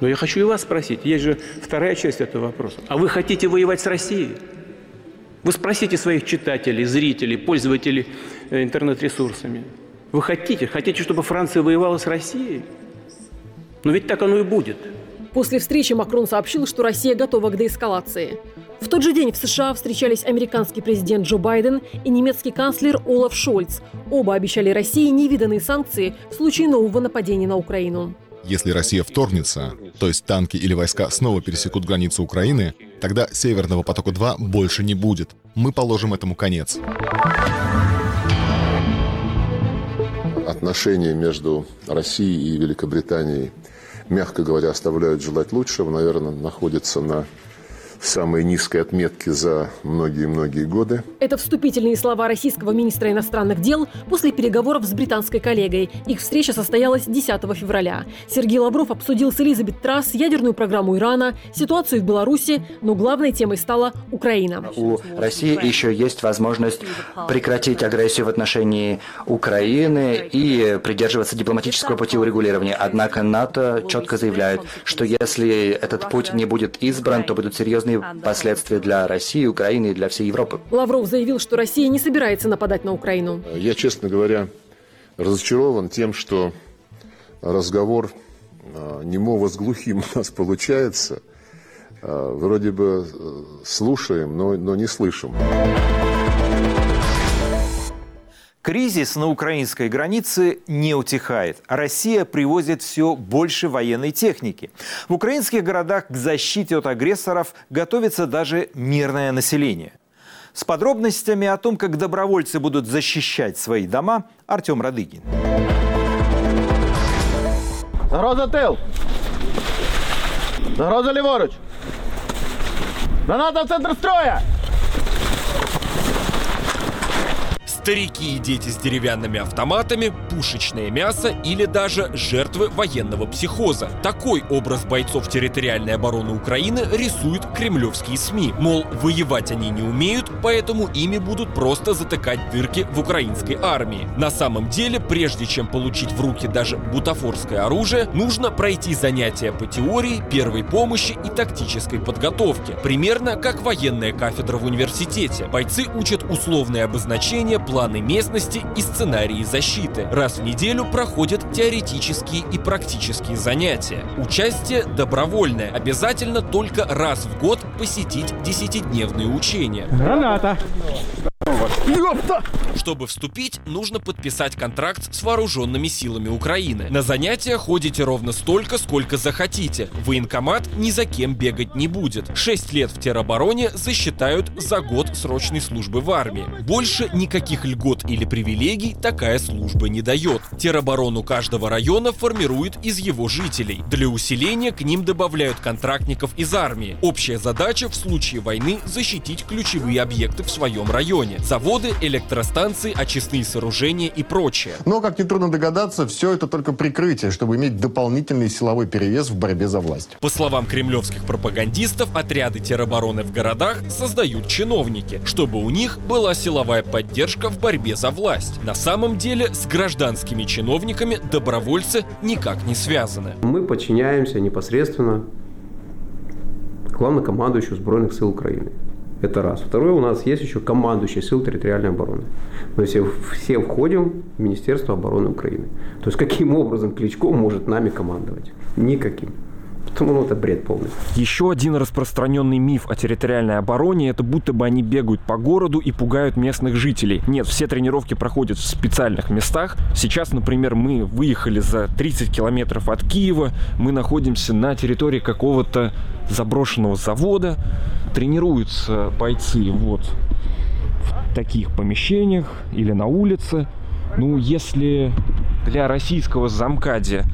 Speaker 4: Но я хочу и вас спросить, есть же вторая часть этого вопроса. А вы хотите воевать с Россией? Вы спросите своих читателей, зрителей, пользователей э, интернет-ресурсами. Вы хотите? Хотите, чтобы Франция воевала с Россией? Но ведь так оно и будет.
Speaker 13: После встречи Макрон сообщил, что Россия готова к деэскалации. В тот же день в США встречались американский президент Джо Байден и немецкий канцлер Олаф Шольц. Оба обещали России невиданные санкции в случае нового нападения на Украину.
Speaker 6: Если Россия вторгнется, то есть танки или войска снова пересекут границу Украины, тогда Северного потока-2 больше не будет. Мы положим этому конец.
Speaker 16: Отношения между Россией и Великобританией, мягко говоря, оставляют желать лучшего, наверное, находятся на самой низкой отметки за многие-многие годы.
Speaker 13: Это вступительные слова российского министра иностранных дел после переговоров с британской коллегой. Их встреча состоялась 10 февраля. Сергей Лавров обсудил с Элизабет Трасс ядерную программу Ирана, ситуацию в Беларуси, но главной темой стала Украина.
Speaker 17: У России еще есть возможность прекратить агрессию в отношении Украины и придерживаться дипломатического пути урегулирования. Однако НАТО четко заявляет, что если этот путь не будет избран, то будут серьезные серьезные последствия для России, Украины и для всей Европы.
Speaker 13: Лавров заявил, что Россия не собирается нападать на Украину.
Speaker 16: Я, честно говоря, разочарован тем, что разговор а, немого с глухим <laughs> у нас получается. А, вроде бы слушаем, но, но не слышим.
Speaker 1: Кризис на украинской границе не утихает. Россия привозит все больше военной техники. В украинских городах к защите от агрессоров готовится даже мирное население. С подробностями о том, как добровольцы будут защищать свои дома, Артем Радыгин.
Speaker 18: Загроза тил! Загроза ліворуч! Граната в центр строя!
Speaker 14: Старики и дети с деревянными автоматами, пушечное мясо или даже жертвы военного психоза. Такой образ бойцов территориальной обороны Украины рисуют кремлевские СМИ. Мол, воевать они не умеют, поэтому ими будут просто затыкать дырки в украинской армии. На самом деле, прежде чем получить в руки даже бутафорское оружие, нужно пройти занятия по теории, первой помощи и тактической подготовке. Примерно как военная кафедра в университете. Бойцы учат условные обозначения, планы местности и сценарии защиты. Раз в неделю проходят теоретические и практические занятия. Участие добровольное. Обязательно только раз в год посетить десятидневные учения.
Speaker 18: Граната!
Speaker 14: Чтобы вступить, нужно подписать контракт с вооруженными силами Украины. На занятия ходите ровно столько, сколько захотите. Военкомат ни за кем бегать не будет. Шесть лет в теробороне засчитают за год срочной службы в армии. Больше никаких льгот или привилегий такая служба не дает. Тероборону каждого района формирует из его жителей. Для усиления к ним добавляют контрактников из армии. Общая задача в случае войны защитить ключевые объекты в своем районе. Заводы, электростанции, очистные сооружения и прочее.
Speaker 19: Но, как нетрудно догадаться, все это только прикрытие, чтобы иметь дополнительный силовой перевес в борьбе за власть.
Speaker 14: По словам кремлевских пропагандистов, отряды теробороны в городах создают чиновники, чтобы у них была силовая поддержка в борьбе за власть. На самом деле с гражданскими чиновниками добровольцы никак не связаны.
Speaker 20: Мы подчиняемся непосредственно главнокомандующему Сбройных сил Украины. Это раз. Второе, у нас есть еще командующий сил территориальной обороны. Мы все, все входим в Министерство обороны Украины. То есть каким образом Кличко может нами командовать? Никаким. Потому ну, это бред полный.
Speaker 21: Еще один распространенный миф о территориальной обороне – это будто бы они бегают по городу и пугают местных жителей. Нет, все тренировки проходят в специальных местах. Сейчас, например, мы выехали за 30 километров от Киева, мы находимся на территории какого-то заброшенного завода. Тренируются бойцы вот в таких помещениях или на улице. Ну, если для российского замкади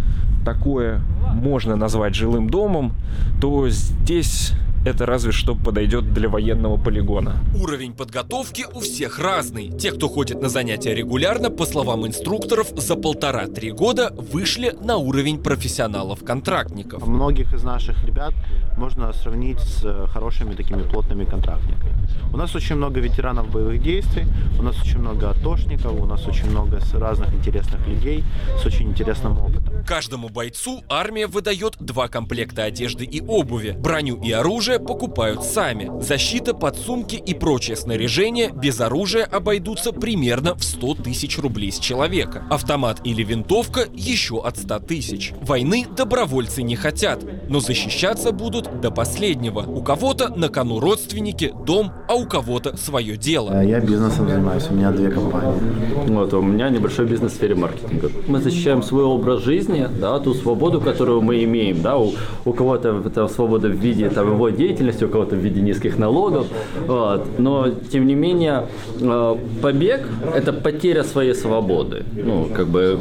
Speaker 21: такое можно назвать жилым домом, то здесь это разве что подойдет для военного полигона.
Speaker 14: Уровень подготовки у всех разный. Те, кто ходит на занятия регулярно, по словам инструкторов, за полтора-три года вышли на уровень профессионалов-контрактников.
Speaker 22: Многих из наших ребят можно сравнить с э, хорошими такими плотными контрактниками. У нас очень много ветеранов боевых действий, у нас очень много атошников, у нас очень много разных интересных людей с очень интересным опытом.
Speaker 14: Каждому бойцу армия выдает два комплекта одежды и обуви. Броню и оружие покупают сами. Защита, подсумки и прочее снаряжение без оружия обойдутся примерно в 100 тысяч рублей с человека. Автомат или винтовка еще от 100 тысяч. Войны добровольцы не хотят, но защищаться будут до последнего. У кого-то на кону родственники, дом, а у кого-то свое дело.
Speaker 22: Я бизнесом занимаюсь, у меня две компании.
Speaker 23: Вот, у меня небольшой бизнес в сфере маркетинга. Мы защищаем свой образ жизни, да, ту свободу, которую мы имеем, да, у, у кого-то это свобода в виде там, его деятельности, у кого-то в виде низких налогов, вот. но тем не менее э, побег – это потеря своей свободы. Ну, как бы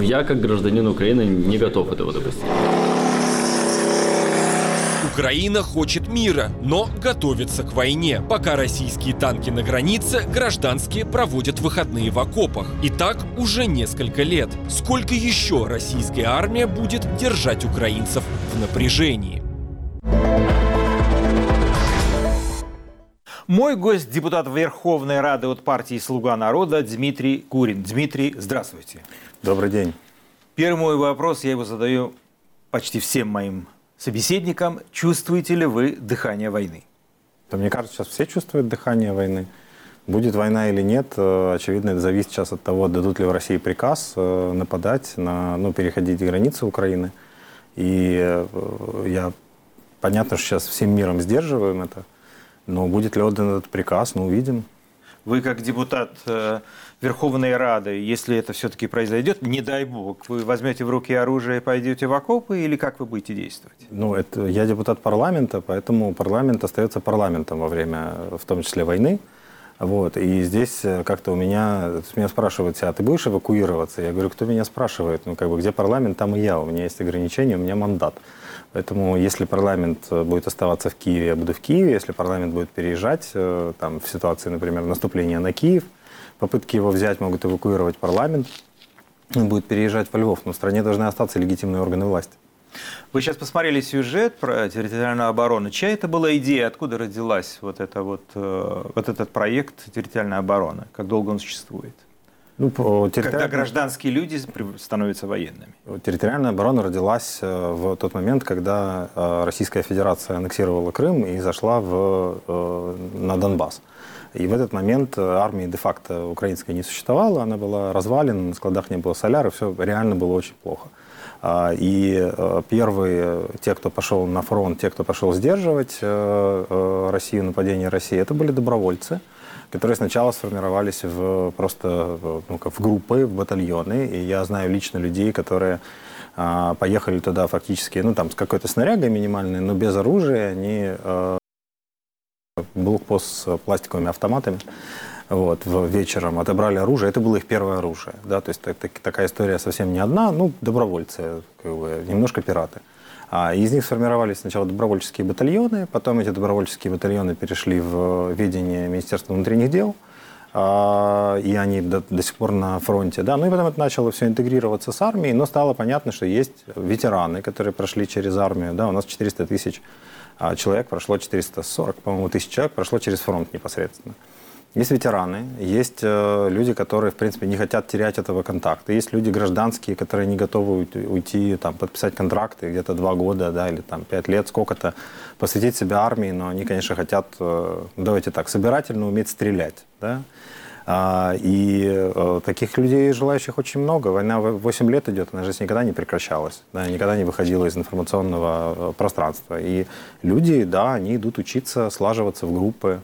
Speaker 23: я как гражданин Украины не готов этого допустить.
Speaker 14: Украина хочет мира, но готовится к войне. Пока российские танки на границе, гражданские проводят выходные в окопах. И так уже несколько лет. Сколько еще российская армия будет держать украинцев в напряжении?
Speaker 1: Мой гость – депутат Верховной Рады от партии «Слуга народа» Дмитрий Курин. Дмитрий, здравствуйте.
Speaker 22: Добрый день.
Speaker 1: Первый мой вопрос, я его задаю почти всем моим собеседникам. Чувствуете ли вы дыхание войны?
Speaker 22: Да, мне кажется, сейчас все чувствуют дыхание войны. Будет война или нет, э, очевидно, это зависит сейчас от того, дадут ли в России приказ э, нападать, на, ну, переходить границы Украины. И э, я, понятно, что сейчас всем миром сдерживаем это, но будет ли отдан этот приказ, ну, увидим.
Speaker 1: Вы как депутат э, Верховной Рады, если это все-таки произойдет, не дай бог, вы возьмете в руки оружие и пойдете в окопы или как вы будете действовать?
Speaker 22: Ну, это, я депутат парламента, поэтому парламент остается парламентом во время, в том числе, войны. Вот, и здесь э, как-то у меня, меня спрашивают, а ты будешь эвакуироваться? Я говорю, кто меня спрашивает? Ну, как бы, где парламент, там и я. У меня есть ограничения, у меня мандат. Поэтому если парламент э, будет оставаться в Киеве, я буду в Киеве. Если парламент будет переезжать, э, там, в ситуации, например, наступления на Киев, попытки его взять могут эвакуировать парламент, он будет переезжать во Львов. Но в стране должны остаться легитимные органы власти.
Speaker 1: Вы сейчас посмотрели сюжет про территориальную оборону. Чья это была идея, откуда родилась вот, это вот, э, вот этот проект территориальной обороны? Как долго он существует?
Speaker 22: Ну,
Speaker 1: территориаль... Когда гражданские люди становятся военными.
Speaker 22: Территориальная оборона родилась э, в тот момент, когда э, Российская Федерация аннексировала Крым и зашла в, э, на Донбасс. И в этот момент армии де-факто украинской не существовало, она была развалена, на складах не было соляра, все реально было очень плохо. А, и первые, те, кто пошел на фронт, те, кто пошел сдерживать Россию, нападение России, это были добровольцы – которые сначала сформировались в просто ну, как в группы, в батальоны. И я знаю лично людей, которые а, поехали туда фактически, ну там с какой-то снарягой минимальной, но без оружия. Они а, блокпост с пластиковыми автоматами. Вот, вечером отобрали оружие, это было их первое оружие, да, то есть так, так, такая история совсем не одна, ну, добровольцы, как бы, немножко пираты. А из них сформировались сначала добровольческие батальоны, потом эти добровольческие батальоны перешли в ведение Министерства внутренних дел, а, и они до, до сих пор на фронте. Да? Ну и потом это начало все интегрироваться с армией, но стало понятно, что есть ветераны, которые прошли через армию. Да? У нас 400 тысяч а, человек прошло, 440, по-моему, тысяч человек прошло через фронт непосредственно. Есть ветераны, есть э, люди, которые, в принципе, не хотят терять этого контакта. Есть люди гражданские, которые не готовы уйти, там, подписать контракты где-то два года, да, или там пять лет, сколько-то, посвятить себя армии, но они, конечно, хотят, э, давайте так, собирательно уметь стрелять, да. А, и э, таких людей, желающих очень много. Война 8 лет идет, она же никогда не прекращалась, да, никогда не выходила из информационного э, пространства. И люди, да, они идут учиться, слаживаться в группы.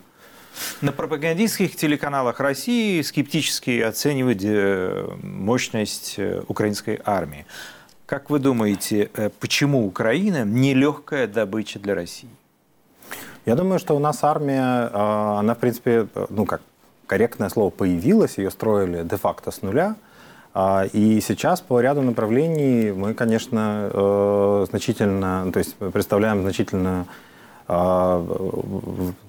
Speaker 1: На пропагандистских телеканалах России скептически оценивают э, мощность украинской армии. Как вы думаете, почему Украина нелегкая добыча для России?
Speaker 22: Я думаю, что у нас армия, она, в принципе, ну как, корректное слово появилось, ее строили де-факто с нуля. А, и сейчас по ряду направлений мы, конечно, э, значительно, то есть представляем значительно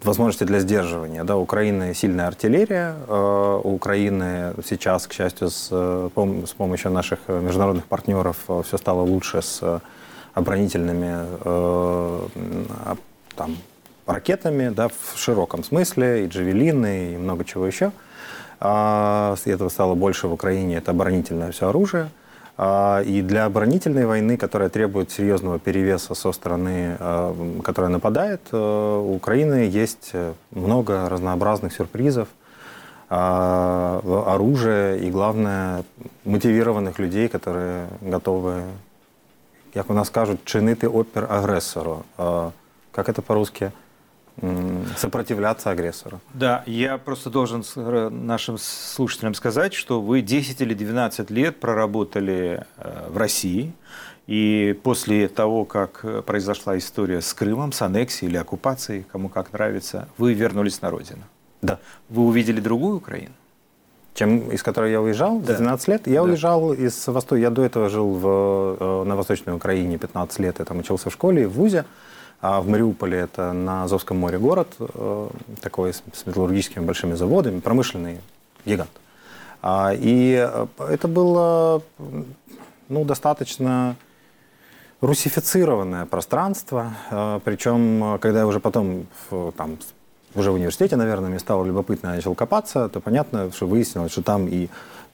Speaker 22: возможности для сдерживания. Да, у Украины сильная артиллерия, а, у Украины сейчас, к счастью, с, с помощью наших международных партнеров все стало лучше с оборонительными там, ракетами, да, в широком смысле, и джавелины, и много чего еще. А, и этого стало больше в Украине, это оборонительное все оружие. А, и для оборонительной войны, которая требует серьезного перевеса со стороны, а, которая нападает, а, у Украины есть много разнообразных сюрпризов, а, оружия и, главное, мотивированных людей, которые готовы, как у нас скажут, чинити опер агрессору. Как это по-русски? Сопротивляться агрессору.
Speaker 1: Да, я просто должен э, нашим слушателям сказать, что вы 10 или 12 лет проработали э, в России, и после того, как э, произошла история с Крымом, с аннексией или оккупацией, кому как нравится, вы вернулись на родину.
Speaker 22: Да.
Speaker 1: Вы увидели другую Украину?
Speaker 22: Чем, из которой я уезжал да. 12 лет. Я да. уезжал из Востока. Я до этого жил в, на Восточной Украине 15 лет. Я там учился в школе, в ВУЗе. А в Мариуполе это на Азовском море город, э, такой с металлургическими большими заводами, промышленный гигант. А, и э, это было ну, достаточно русифицированное пространство, э, причем, когда я уже потом там, уже в университете, наверное, мне стало любопытно, я начал копаться, то понятно, что выяснилось, что там и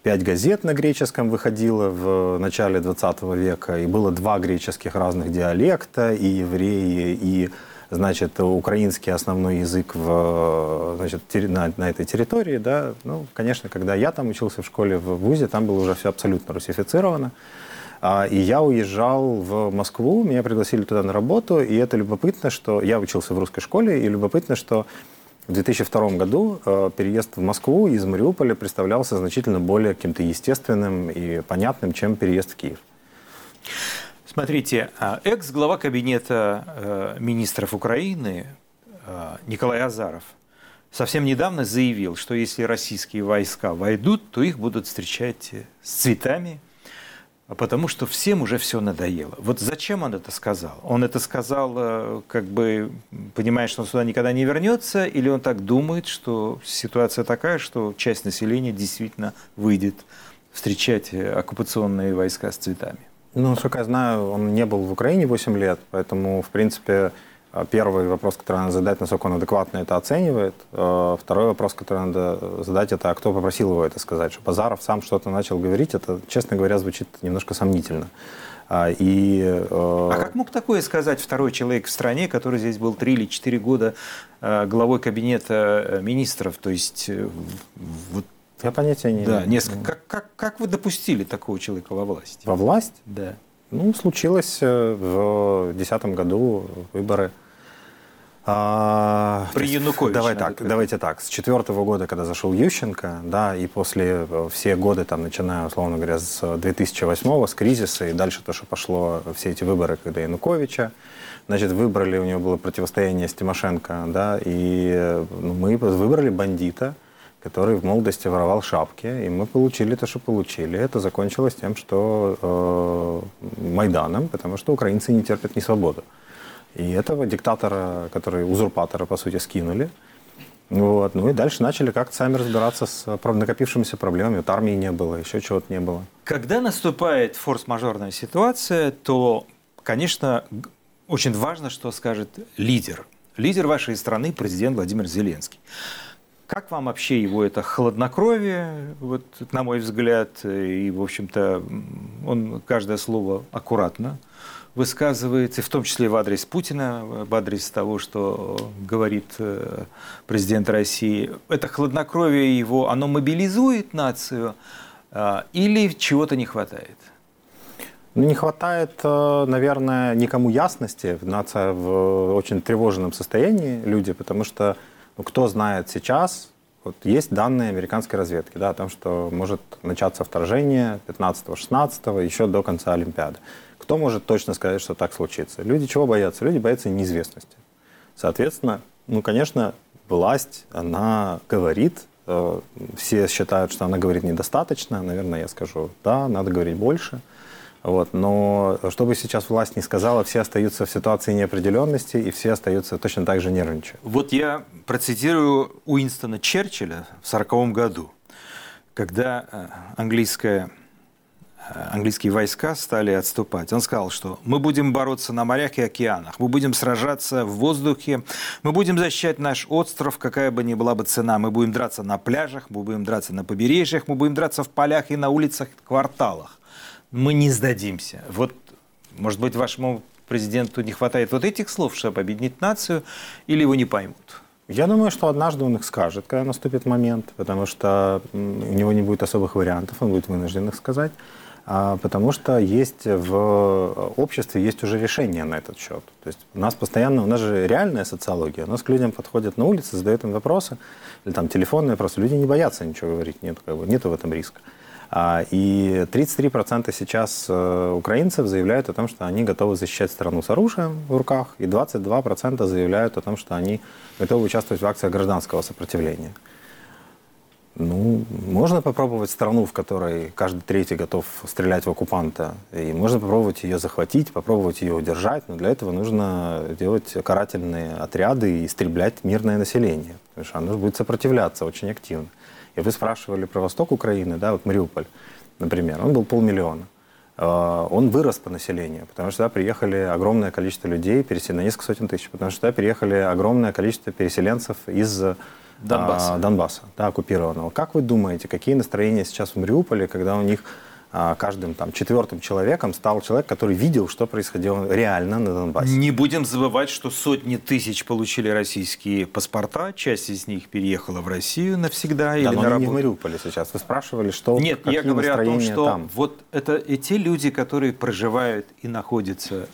Speaker 22: пять газет на греческом выходило в начале 20 века, и было два греческих разных диалекта, и евреи, и значит, украинский основной язык в, значит, на, на этой территории, да, ну, конечно, когда я там учился в школе в ВУЗе, там было уже все абсолютно русифицировано, а, и я уезжал в Москву, меня пригласили туда на работу, и это любопытно, что я учился в русской школе, и любопытно, что в 2002 году э, переезд в Москву из Мариуполя представлялся значительно более каким-то естественным и понятным, чем переезд в Киев.
Speaker 1: Смотрите, а, экс-глава кабинета э, министров Украины э, Николай Азаров совсем недавно заявил, что если российские войска войдут, то их будут встречать с цветами, потому что всем уже все надоело. Вот зачем он это сказал? Он это сказал, э, как бы понимая, что он сюда никогда не вернется, или он так думает, что ситуация такая, что часть населения действительно выйдет встречать э, оккупационные войска с цветами?
Speaker 22: Ну, насколько я знаю, он не был в Украине 8 лет, поэтому, в принципе, а первый вопрос, который надо задать, насколько он адекватно это оценивает. А второй вопрос, который надо задать, это а кто попросил его это сказать. Что Базаров сам что-то начал говорить, это, честно говоря, звучит немножко сомнительно.
Speaker 1: И, э, а как мог такое сказать второй человек в стране, который здесь был три или четыре года э, главой кабинета э, министров? То есть
Speaker 22: вот я понятия не
Speaker 1: да. Несколько. Как, как, как вы допустили такого человека во власть?
Speaker 22: Во власть?
Speaker 1: Да.
Speaker 22: Ну, случилось в 2010 году выборы
Speaker 1: а, При Януковиче.
Speaker 22: Давай так, сказать. давайте так. С четвертого года, когда зашел Ющенко, да, и после э, все годы, там, начиная, условно говоря, с 2008 с кризиса, и дальше то, что пошло, все эти выборы, когда Януковича, значит, выбрали, у него было противостояние с Тимошенко, да, и ну, мы выбрали бандита, который в молодости воровал шапки, и мы получили то, что получили. Это закончилось тем, что э, Майданом, потому что украинцы не терпят ни свободу. И этого диктатора, который узурпатора, по сути, скинули. Вот. Ну и дальше начали как-то сами разбираться с накопившимися проблемами. Вот армии не было, еще чего-то не было.
Speaker 1: Когда наступает форс-мажорная ситуация, то, конечно, очень важно, что скажет лидер. Лидер вашей страны, президент Владимир Зеленский. Как вам вообще его это хладнокровие, вот, на мой взгляд, и, в общем-то, он каждое слово аккуратно высказывается, в том числе в адрес Путина, в адрес того, что говорит э, президент России, это хладнокровие его, оно мобилизует нацию э, или чего-то не хватает?
Speaker 22: Ну, не хватает, э, наверное, никому ясности. Нация в очень тревожном состоянии, люди, потому что ну, кто знает сейчас, вот есть данные американской разведки да, о том, что может начаться вторжение 15-16, еще до конца Олимпиады. Кто может точно сказать, что так случится? Люди чего боятся? Люди боятся неизвестности. Соответственно, ну, конечно, власть, она говорит, э, все считают, что она говорит недостаточно, наверное, я скажу, да, надо говорить больше – вот. Но что бы сейчас власть не сказала, все остаются в ситуации неопределенности, и все остаются точно так же нервничая.
Speaker 1: Вот я процитирую Уинстона Черчилля в 1940 году, когда э, английская английские войска стали отступать. Он сказал, что мы будем бороться на морях и океанах, мы будем сражаться в воздухе, мы будем защищать наш остров, какая бы ни была бы цена, мы будем драться на пляжах, мы будем драться на побережьях, мы будем драться в полях и на улицах, кварталах мы не сдадимся. Вот, может быть, вашему президенту не хватает вот этих слов, чтобы объединить нацию, или его не поймут?
Speaker 22: Я думаю, что однажды он их скажет, когда наступит момент, потому что у него не будет особых вариантов, он будет вынужден их сказать, потому что есть в обществе есть уже решение на этот счет. То есть у нас постоянно, у нас же реальная социология, у нас к людям подходят на улице, задают им вопросы, или там телефонные вопросы, люди не боятся ничего говорить, нет, как бы, нету в этом риска. А, и 33% сейчас э, украинцев заявляют о том, что они готовы защищать страну с оружием в руках, и 22% заявляют о том, что они готовы участвовать в акциях гражданского сопротивления. Ну, можно попробовать страну, в которой каждый третий готов стрелять в оккупанта, и можно попробовать ее захватить, попробовать ее удержать, но для этого нужно делать карательные отряды и истреблять мирное население, потому что оно будет сопротивляться очень активно. И вы спрашивали про восток Украины, да, вот Мариуполь, например, он был полмиллиона. А, он вырос по населению, потому что туда приехали огромное количество людей, на несколько сотен тысяч, потому что туда приехали огромное количество переселенцев из Донбасса, а, Донбасса да, оккупированного. Как вы думаете, какие настроения сейчас в Мариуполе, когда у них а, каждым там четвертым человеком стал человек, который видел, что происходило реально на Донбассе.
Speaker 1: Не будем забывать, что сотни тысяч получили российские паспорта, часть из них переехала в Россию навсегда да, или
Speaker 22: но
Speaker 1: на работу.
Speaker 22: не в Мариуполе сейчас. Вы спрашивали, что
Speaker 1: Нет, я говорю о том, что там? вот это и те люди, которые проживают и находятся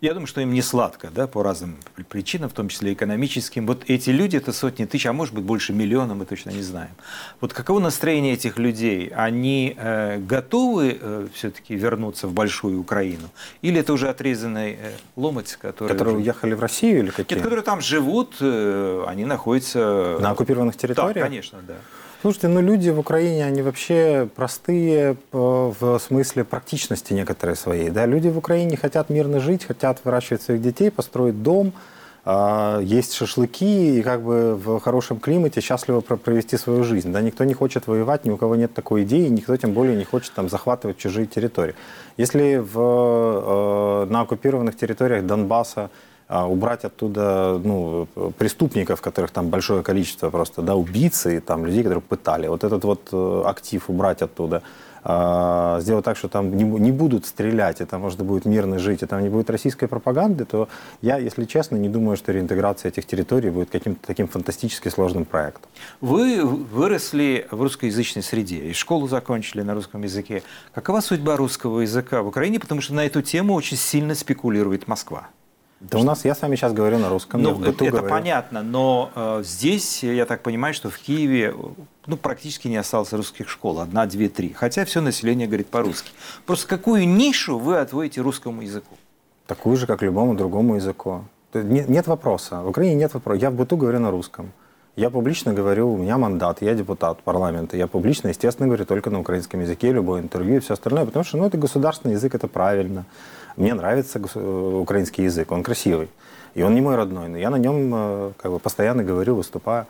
Speaker 1: я думаю, что им не сладко, да, по разным причинам, в том числе экономическим. Вот эти люди, это сотни тысяч, а может быть больше миллиона, мы точно не знаем. Вот каково настроение этих людей? Они э, готовы э, все-таки вернуться в большую Украину? Или это уже отрезанный э, ломоть,
Speaker 22: который... Которые уже... уехали в Россию или какие?
Speaker 1: Нет, которые там живут, э, они находятся...
Speaker 22: На оккупированных территориях? Да,
Speaker 1: конечно, да.
Speaker 22: Слушайте, ну люди в Украине, они вообще простые в смысле практичности некоторые своей. Да? Люди в Украине хотят мирно жить, хотят выращивать своих детей, построить дом, а, есть шашлыки и как бы в хорошем климате счастливо провести свою жизнь. Да, никто не хочет воевать, ни у кого нет такой идеи, никто тем более не хочет там захватывать чужие территории. Если в, э, на оккупированных территориях Донбасса убрать оттуда ну, преступников, которых там большое количество просто, да, убийцы, там людей, которые пытали. Вот этот вот э, актив убрать оттуда, а, сделать так, что там не, не будут стрелять, и там можно будет мирно жить, и там не будет российской пропаганды, то я, если честно, не думаю, что реинтеграция этих территорий будет каким-то таким фантастически сложным проектом.
Speaker 1: Вы выросли в русскоязычной среде, и школу закончили на русском языке. Какова судьба русского языка в Украине? Потому что на эту тему очень сильно спекулирует Москва.
Speaker 22: Да у нас, я с вами сейчас говорю на русском.
Speaker 1: Ну, это говорю. понятно, но э, здесь, я так понимаю, что в Киеве ну, практически не осталось русских школ, одна, две, три. Хотя все население говорит по-русски. Просто какую нишу вы отводите русскому языку?
Speaker 22: Такую же, как любому другому языку. Нет, нет вопроса. В Украине нет вопроса. Я в быту говорю на русском. Я публично говорю, у меня мандат, я депутат парламента. Я публично, естественно, говорю только на украинском языке, любое интервью и все остальное, потому что ну, это государственный язык, это правильно. Мне нравится э, украинский язык, он красивый. И он не мой родной, но я на нем э, как бы, постоянно говорю, выступаю.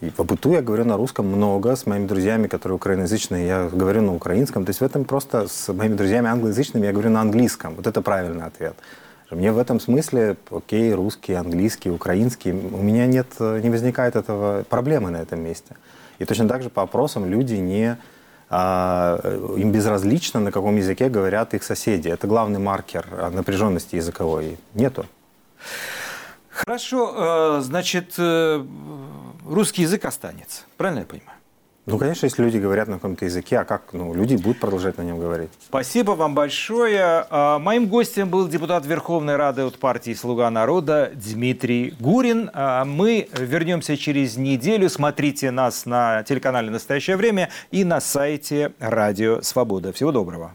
Speaker 22: И по быту я говорю на русском много, с моими друзьями, которые украиноязычные, я говорю на украинском. То есть в этом просто с моими друзьями англоязычными я говорю на английском. Вот это правильный ответ. Мне в этом смысле, окей, русский, английский, украинский, у меня нет, э, не возникает этого проблемы на этом месте. И точно так же по опросам люди не им безразлично, на каком языке говорят их соседи. Это главный маркер напряженности языковой. Нету.
Speaker 1: Хорошо, э, значит, э, русский язык останется. Правильно я понимаю?
Speaker 22: Ну, конечно, если люди говорят на каком-то языке, а как ну, люди будут продолжать на нем говорить?
Speaker 1: Спасибо вам большое. А, моим гостем был депутат Верховной Рады от партии «Слуга народа» Дмитрий Гурин. А, мы вернемся через неделю. Смотрите нас на телеканале «Настоящее время» и на сайте «Радио Свобода». Всего доброго.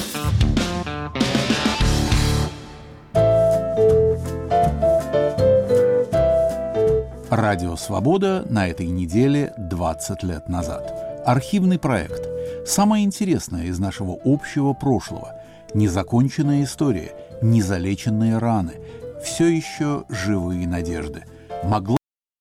Speaker 24: Радио «Свобода» на этой неделе 20 лет назад. Архивный проект. Самое интересное из нашего общего прошлого. Незаконченная история, незалеченные раны. Все еще живые надежды. Могла